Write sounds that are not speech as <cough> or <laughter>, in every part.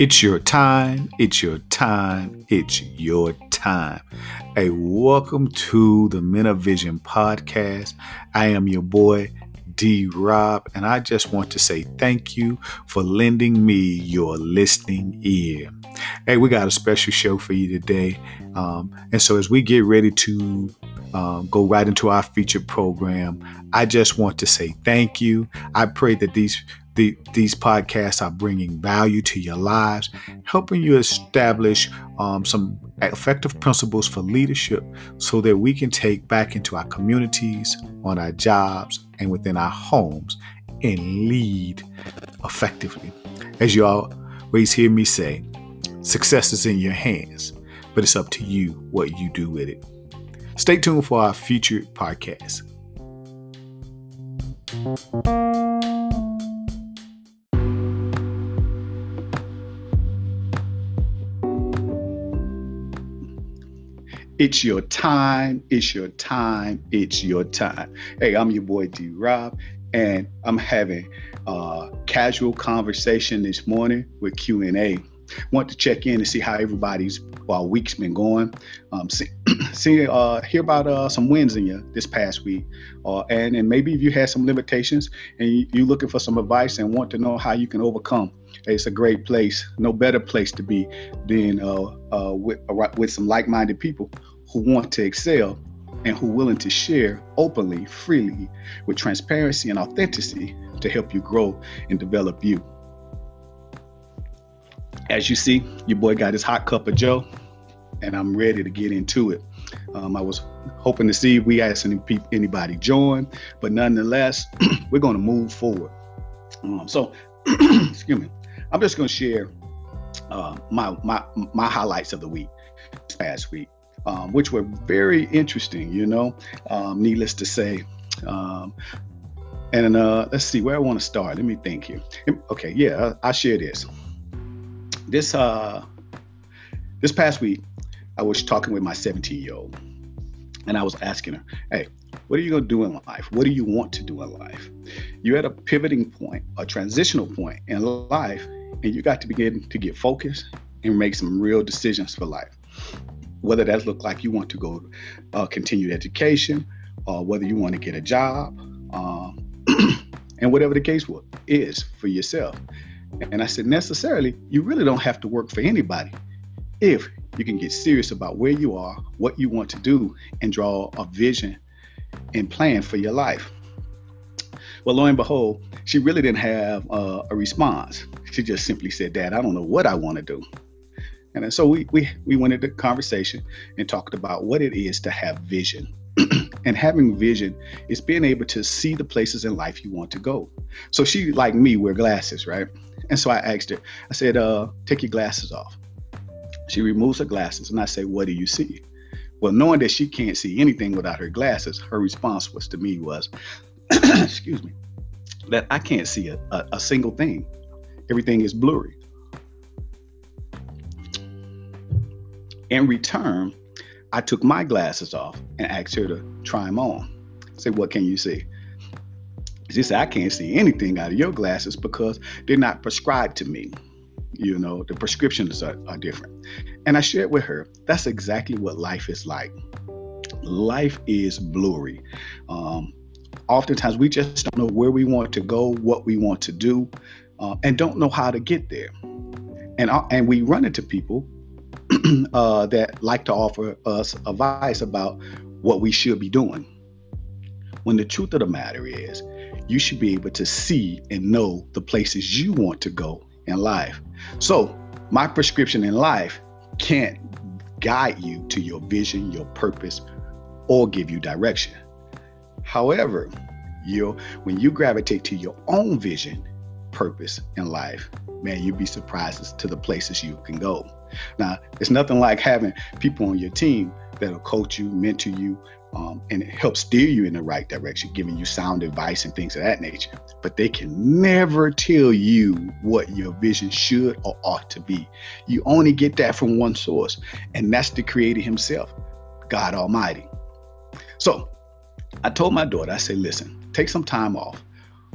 It's your time. It's your time. It's your time. Hey, welcome to the Men of Vision podcast. I am your boy, D Rob, and I just want to say thank you for lending me your listening ear. Hey, we got a special show for you today. Um, and so, as we get ready to um, go right into our featured program, I just want to say thank you. I pray that these the, these podcasts are bringing value to your lives, helping you establish um, some effective principles for leadership so that we can take back into our communities, on our jobs, and within our homes and lead effectively. As you always hear me say, success is in your hands, but it's up to you what you do with it. Stay tuned for our future podcasts. It's your time. It's your time. It's your time. Hey, I'm your boy D Rob, and I'm having a casual conversation this morning with Q and A. Want to check in and see how everybody's uh, week's been going. Um, see, <clears throat> see uh, hear about uh, some wins in you this past week, uh, and and maybe if you had some limitations and you, you're looking for some advice and want to know how you can overcome. It's a great place. No better place to be than uh, uh, with with some like-minded people who want to excel and who are willing to share openly, freely, with transparency and authenticity to help you grow and develop you. As you see, your boy got his hot cup of Joe, and I'm ready to get into it. Um, I was hoping to see if we had any anybody join, but nonetheless, <clears throat> we're going to move forward. Um, so, <clears throat> excuse me, I'm just going to share uh, my my my highlights of the week this past week um, which were very interesting, you know, um, needless to say. Um, and uh, let's see where I want to start. Let me think here. Okay, yeah, I'll share this. This uh, this past week, I was talking with my 17 year old, and I was asking her, "Hey, what are you going to do in life? What do you want to do in life? You're at a pivoting point, a transitional point in life, and you got to begin to get focused and make some real decisions for life whether that look like you want to go uh, continue education or whether you want to get a job um, <clears throat> and whatever the case is for yourself and i said necessarily you really don't have to work for anybody if you can get serious about where you are what you want to do and draw a vision and plan for your life. Well lo and behold she really didn't have uh, a response. She just simply said dad i don't know what i want to do. And so we, we, we went into conversation and talked about what it is to have vision. <clears throat> and having vision is being able to see the places in life you want to go. So she, like me, wear glasses, right? And so I asked her, I said, uh, take your glasses off. She removes her glasses and I say, what do you see? Well, knowing that she can't see anything without her glasses, her response was to me was, <clears throat> excuse me, that I can't see a, a, a single thing. Everything is blurry. In return, I took my glasses off and asked her to try them on. Said, What can you see? She said, I can't see anything out of your glasses because they're not prescribed to me. You know, the prescriptions are, are different. And I shared with her, that's exactly what life is like. Life is blurry. Um, oftentimes, we just don't know where we want to go, what we want to do, uh, and don't know how to get there. And, uh, and we run into people <clears throat> uh, that like to offer us advice about what we should be doing. When the truth of the matter is, you should be able to see and know the places you want to go in life. So, my prescription in life can't guide you to your vision, your purpose, or give you direction. However, you when you gravitate to your own vision, purpose in life, man, you'd be surprised as to the places you can go. Now, it's nothing like having people on your team that'll coach you, mentor you, um, and help steer you in the right direction, giving you sound advice and things of that nature. But they can never tell you what your vision should or ought to be. You only get that from one source, and that's the Creator Himself, God Almighty. So I told my daughter, I said, listen, take some time off.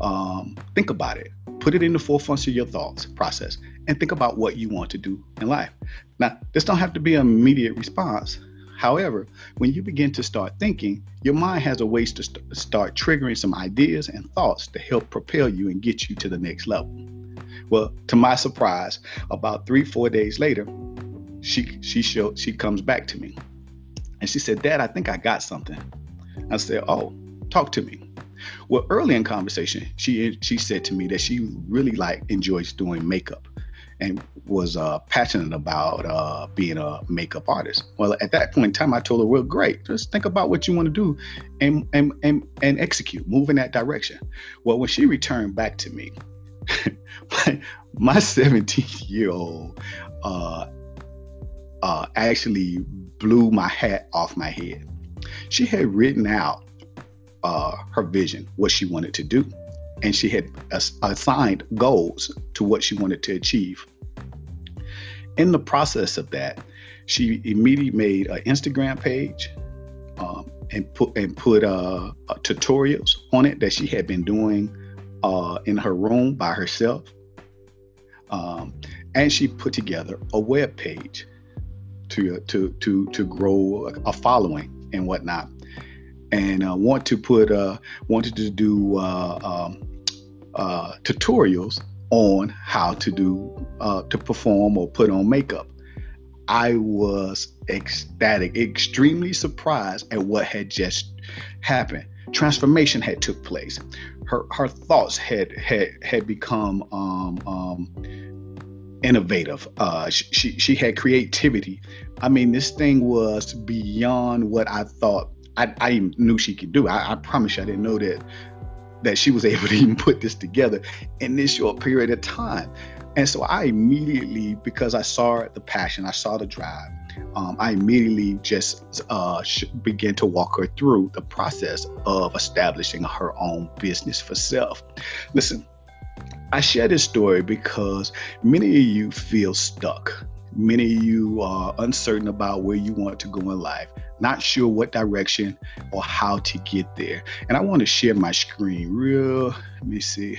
um, think about it. Put it in the forefront of your thoughts process and think about what you want to do in life. Now, this don't have to be an immediate response. However, when you begin to start thinking, your mind has a way to st- start triggering some ideas and thoughts to help propel you and get you to the next level. Well, to my surprise, about three, four days later, she she showed she comes back to me, and she said, "Dad, I think I got something." I said, "Oh, talk to me." Well, early in conversation, she she said to me that she really like enjoys doing makeup and was uh, passionate about uh, being a makeup artist. Well, at that point in time, I told her, "Well, great. Just think about what you want to do, and and and and execute. Move in that direction." Well, when she returned back to me, <laughs> my 17 year old uh, uh, actually blew my hat off my head. She had written out uh, her vision, what she wanted to do, and she had assigned goals to what she wanted to achieve. In the process of that, she immediately made an Instagram page um, and put and put uh, uh, tutorials on it that she had been doing uh, in her room by herself. Um, and she put together a web page to to to to grow a following and whatnot, and uh, want to put uh, wanted to do uh, um, uh, tutorials on how to do uh, to perform or put on makeup. I was ecstatic, extremely surprised at what had just happened. Transformation had took place. Her her thoughts had had had become um, um, innovative. Uh, she she had creativity. I mean, this thing was beyond what I thought. I, I knew she could do. I, I promise you, I didn't know that that she was <laughs> able to even put this together in this short period of time. And so I immediately, because I saw the passion, I saw the drive, um, I immediately just uh, began to walk her through the process of establishing her own business for self. Listen, I share this story because many of you feel stuck. Many of you are uncertain about where you want to go in life, not sure what direction or how to get there. And I want to share my screen real. Let me see.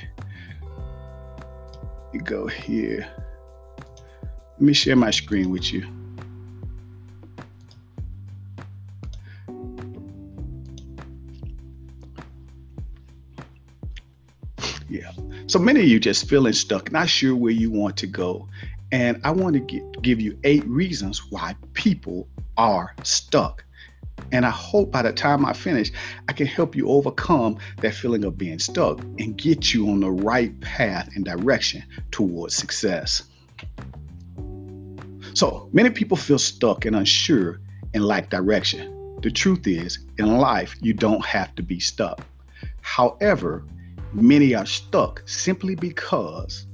You go here. Let me share my screen with you. Yeah. So many of you just feeling stuck, not sure where you want to go. And I want to give you eight reasons why people are stuck. And I hope by the time I finish, I can help you overcome that feeling of being stuck and get you on the right path and direction towards success. So many people feel stuck and unsure and lack direction. The truth is, in life, you don't have to be stuck. However, many are stuck simply because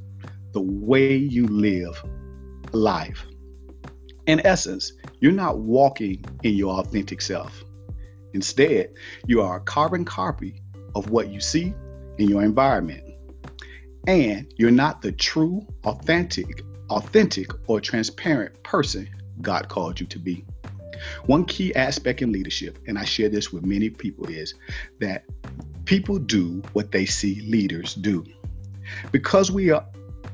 the way you live life. In essence, you're not walking in your authentic self. Instead, you are a carbon copy of what you see in your environment. And you're not the true, authentic, authentic or transparent person God called you to be. One key aspect in leadership, and I share this with many people, is that people do what they see leaders do. Because we are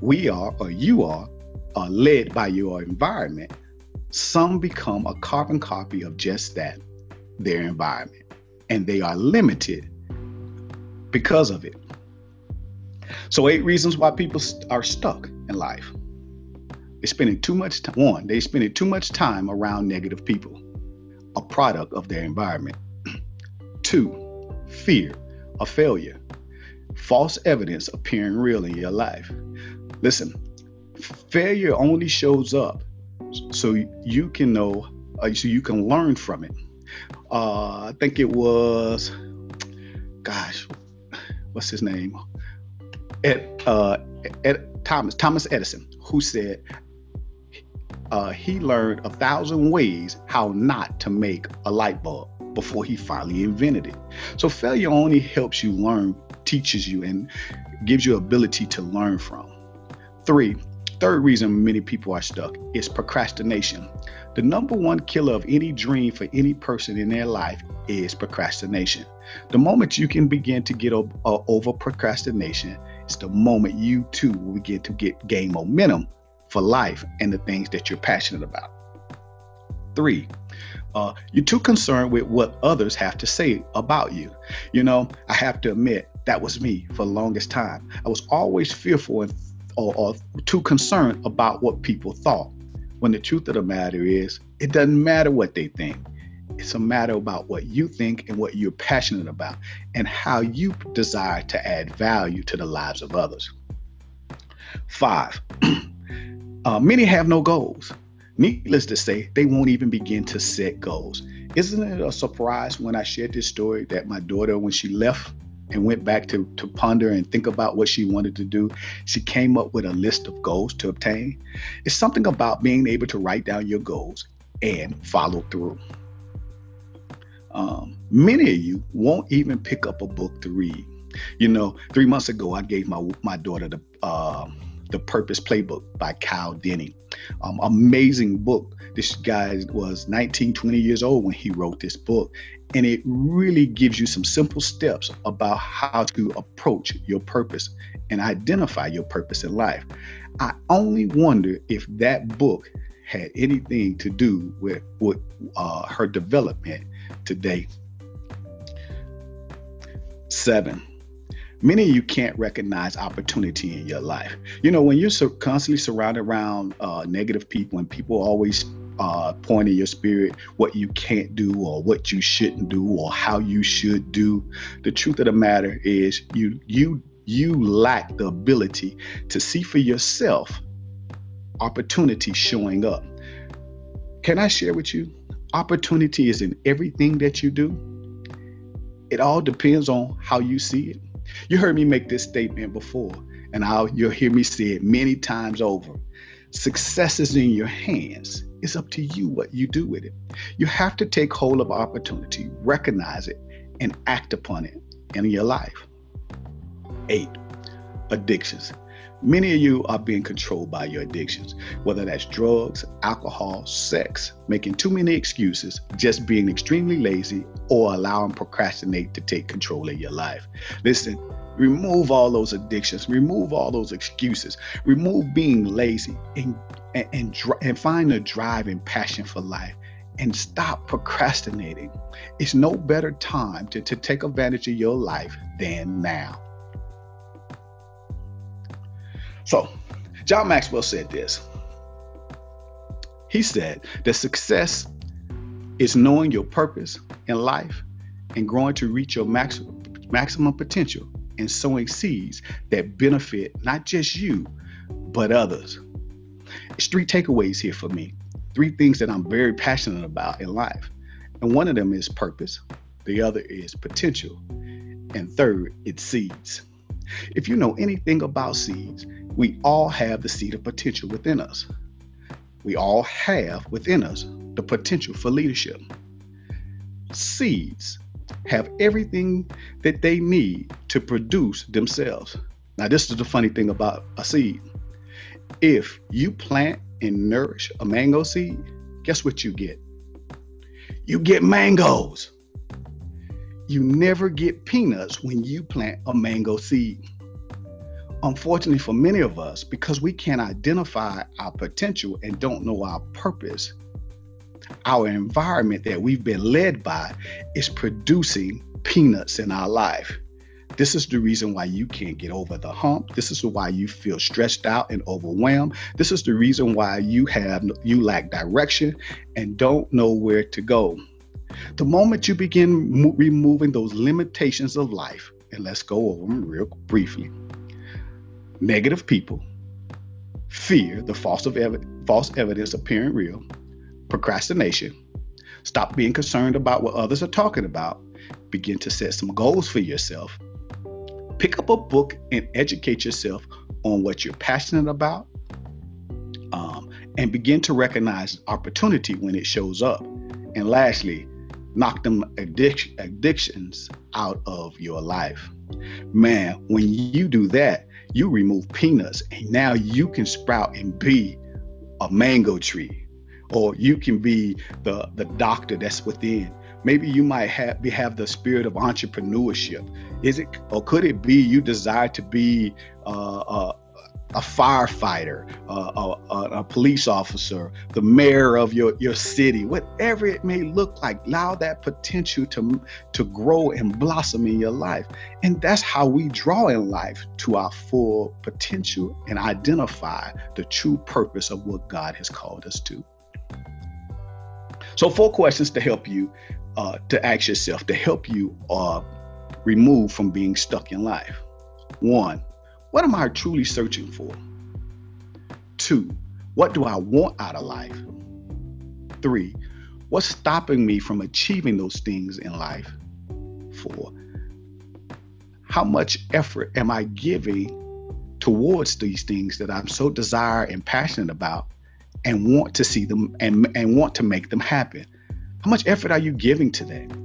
we are or you are are led by your environment, some become a carbon copy of just that, their environment, and they are limited because of it. So, eight reasons why people are stuck in life. They're spending too much time, one, they're spending too much time around negative people, a product of their environment. <clears throat> Two, fear of failure, false evidence appearing real in your life. Listen, failure only shows up so you can know, uh, so you can learn from it. Uh, I think it was, gosh, what's his name? Ed, uh, Ed, Thomas Thomas Edison, who said uh, he learned a thousand ways how not to make a light bulb before he finally invented it. So failure only helps you learn, teaches you, and gives you ability to learn from. Three, third reason many people are stuck is procrastination. The number one killer of any dream for any person in their life is procrastination. The moment you can begin to get over, uh, procrastination, it's the moment you too will begin to get gain momentum for life and the things that you're passionate about. Three, uh, you're too concerned with what others have to say about you. You know, I have to admit, that was me for the longest time. I was always fearful and, or, or too concerned about what people thought. When the truth of the matter is, it doesn't matter what they think. It's a matter about what you think and what you're passionate about and how you desire to add value to the lives of others. Five, <clears throat> uh, many have no goals. Needless to say, they won't even begin to set goals. Isn't it a surprise when I shared this story that my daughter, when she left and went back to, to ponder and think about what she wanted to do, she came up with a list of goals to obtain. It's something about being able to write down your goals and follow through. Um, many of you won't even pick up a book to read. You know, three months ago, I gave my my daughter the uh, the Purpose Playbook by Kyle Denny. Um, amazing book. This guy was 19, 20 years old when he wrote this book. And it really gives you some simple steps about how to approach your purpose and identify your purpose in life. I only wonder if that book had anything to do with, with uh, her development today. Seven, many of you can't recognize opportunity in your life. You know, when you're so constantly surrounded around uh, negative people and people always uh, point in your spirit what you can't do or what you shouldn't do or how you should do, the truth of the matter is you you you lack the ability to see for yourself opportunity showing up. Can I share with you? Opportunity is in everything that you do. It all depends on how you see it. You heard me make this statement before, and I'll, you'll hear me say it many times over. Success is in your hands. It's up to you what you do with it. You have to take hold of opportunity, recognize it, and act upon it in your life. Eight, addictions. Many of you are being controlled by your addictions, whether that's drugs, alcohol, sex, making too many excuses, just being extremely lazy, or allowing procrastinate to take control of your life. Listen, remove all those addictions, remove all those excuses, remove being lazy, and and and, and find a drive and passion for life and stop procrastinating. It's no better time to, to take advantage of your life than now. So, John Maxwell said this. He said that success is knowing your purpose in life and growing to reach your maximum, maximum potential and sowing seeds that benefit not just you, but others. It's three takeaways here for me. Three things that I'm very passionate about in life. And one of them is purpose, the other is potential, and third, it's seeds. If you know anything about seeds, we all have the seed of potential within us. We all have within us the potential for leadership. Seeds have everything that they need to produce themselves. Now, this is the funny thing about a seed. If you plant and nourish a mango seed, guess what you get? You get mangoes. You never get peanuts when you plant a mango seed. Unfortunately, for many of us, because we can't identify our potential and don't know our purpose, our environment that we've been led by is producing peanuts in our life. This is the reason why you can't get over the hump. This is why you feel stressed out and overwhelmed. This is the reason why you have you lack direction and don't know where to go. The moment you begin mo- removing those limitations of life, and let's go over them real briefly negative people, fear, the false, of ev- false evidence appearing real, procrastination, stop being concerned about what others are talking about, begin to set some goals for yourself, pick up a book and educate yourself on what you're passionate about, um, and begin to recognize opportunity when it shows up. And lastly, knock them addic- addictions out of your life. Man, when you do that, you remove peanuts and now you can sprout and be a mango tree. Or you can be the the doctor that's within. Maybe you might have have the spirit of entrepreneurship. Is it or could it be you desire to be uh, uh, a firefighter, uh, a, a, police officer, the mayor of your, your city, whatever it may look like, allow that potential to, to grow and blossom in your life. And that's how we draw in life to our full potential and identify the true purpose of what God has called us to. So, four questions to help you uh, to ask yourself, to help you uh, remove from being stuck in life. One, what am I truly searching for? Two, what do I want out of life? Three, what's stopping me from achieving those things in life? Four, how much effort am I giving towards these things that I'm so desire and passionate about and want to see them and, and want to make them happen? How much effort are you giving to that?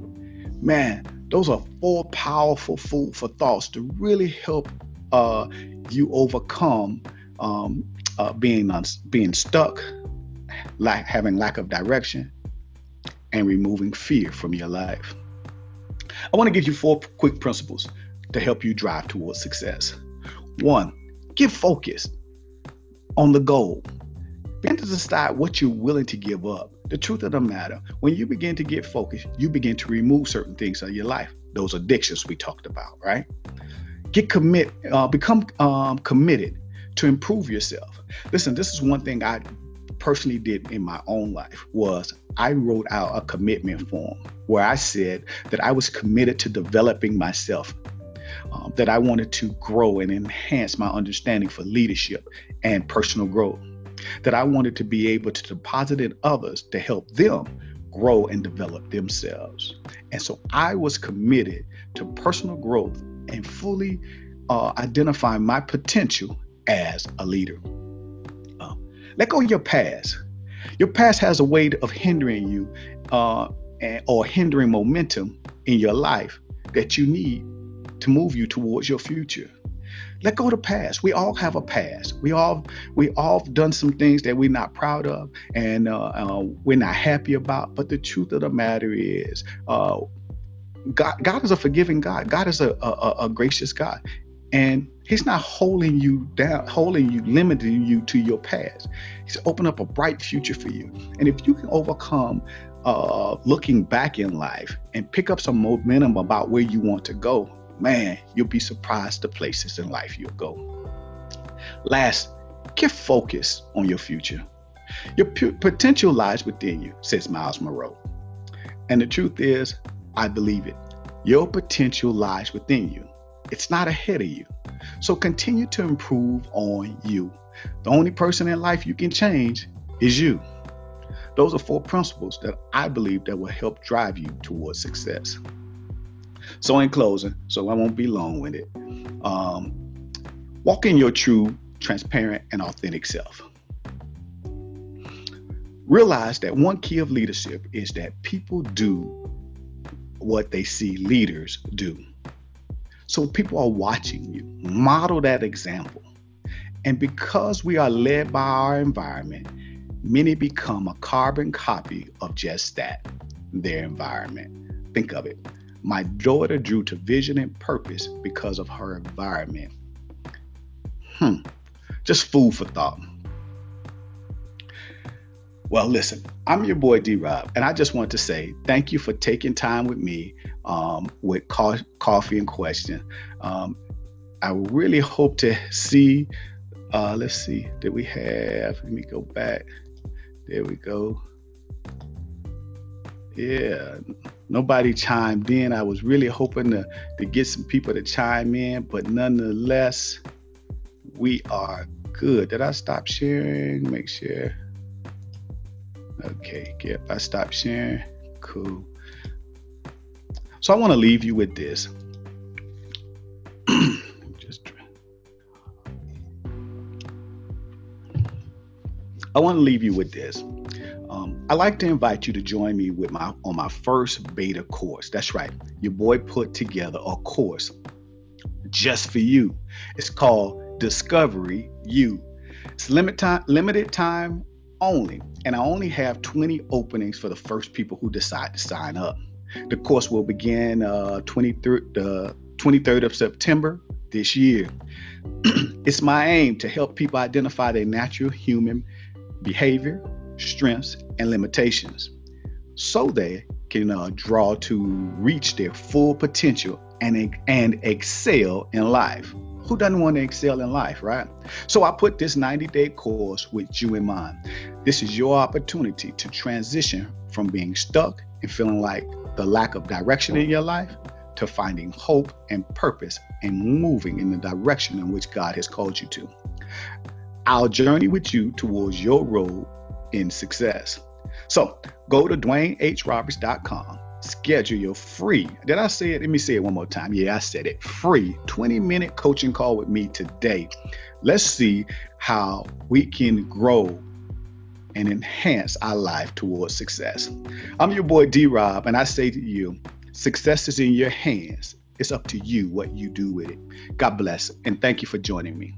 Man, those are four powerful food for thoughts to really help uh, you overcome um, uh, being un- being stuck, lack, having lack of direction, and removing fear from your life. I want to give you four quick principles to help you drive towards success. One, get focused on the goal. Begin to decide what you're willing to give up. The truth of the matter, when you begin to get focused, you begin to remove certain things of your life. Those addictions we talked about, right? Get commit, uh, become um, committed to improve yourself. Listen, this is one thing I personally did in my own life was I wrote out a commitment form where I said that I was committed to developing myself, um, that I wanted to grow and enhance my understanding for leadership and personal growth, that I wanted to be able to deposit in others to help them grow and develop themselves. And so I was committed to personal growth and fully uh, identify my potential as a leader. Uh, let go of your past. Your past has a way of hindering you uh, and, or hindering momentum in your life that you need to move you towards your future. Let go of the past. We all have a past. We all we all done some things that we're not proud of and uh, uh, we're not happy about. But the truth of the matter is, uh, God, God is a forgiving God. God is a, a, a gracious God. And he's not holding you down, holding you, limiting you to your past. He's opened up a bright future for you. And if you can overcome uh, looking back in life and pick up some momentum about where you want to go, man, you'll be surprised the places in life you'll go. Last, get focused on your future. Your potential lies within you, says Myles Munroe. And the truth is, I believe it. Your potential lies within you. It's not ahead of you. So continue to improve on you. The only person in life you can change is you. Those are four principles that I believe that will help drive you towards success. So in closing, so I won't be long with it. Um, walk in your true, transparent, and authentic self. Realize that one key of leadership is that people do what they see leaders do. So people are watching you. Model that example. And because we are led by our environment, many become a carbon copy of just that, their environment. Think of it. My daughter drew to vision and purpose because of her environment. Hmm. Just food for thought. Well, listen, I'm your boy D Rob, and I just want to say thank you for taking time with me um, with co- Coffee and Question. Um, I really hope to see. Uh, let's see, did we have? Let me go back. There we go. Yeah, nobody chimed in. I was really hoping to, to get some people to chime in, but nonetheless, we are good. Did I stop sharing? Make sure. Okay, yep, I stopped sharing. Cool. So I want to leave you with this. <clears throat> Just I want to leave you with this. Um, I'd like to invite you to join me with my on my first beta course. That's right. Your boy put together a course just for you. It's called Discovery You. It's limit time, limited time only, and I only have 20 openings for the first people who decide to sign up. The course will begin uh, 23rd, uh, 23rd of September this year. <clears throat> it's my aim to help people identify their natural human behavior, strengths, and limitations so they can uh, draw to reach their full potential and, and excel in life. Who doesn't want to excel in life, right? So I put this 90 day course with you in mind. This is your opportunity to transition from being stuck and feeling like the lack of direction in your life to finding hope and purpose and moving in the direction in which God has called you to. I'll journey with you towards your road in success. So go to DwayneHRoberts.com, schedule your free, did I say it? Let me say it one more time. Yeah, I said it free 20 minute coaching call with me today. Let's see how we can grow and enhance our life towards success. I'm your boy D Rob, and I say to you, success is in your hands. It's up to you what you do with it. God bless, and thank you for joining me.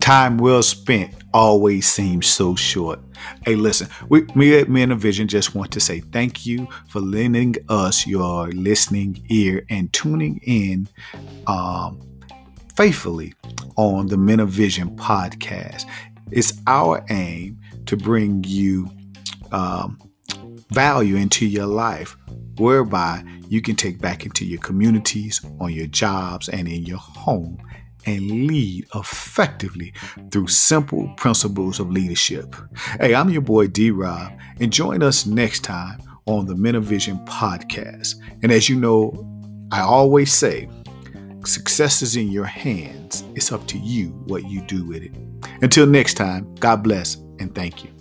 Time well spent always seems so short. Hey, listen, we, me at Men of Vision just want to say thank you for lending us your listening ear and tuning in um, faithfully on the Men of Vision podcast. It's our aim to bring you um, value into your life, whereby you can take back into your communities, on your jobs, and in your home and lead effectively through simple principles of leadership. Hey, I'm your boy D Rob, and join us next time on the Men of Vision podcast. And as you know, I always say, success is in your hands. It's up to you what you do with it. Until next time, God bless and thank you.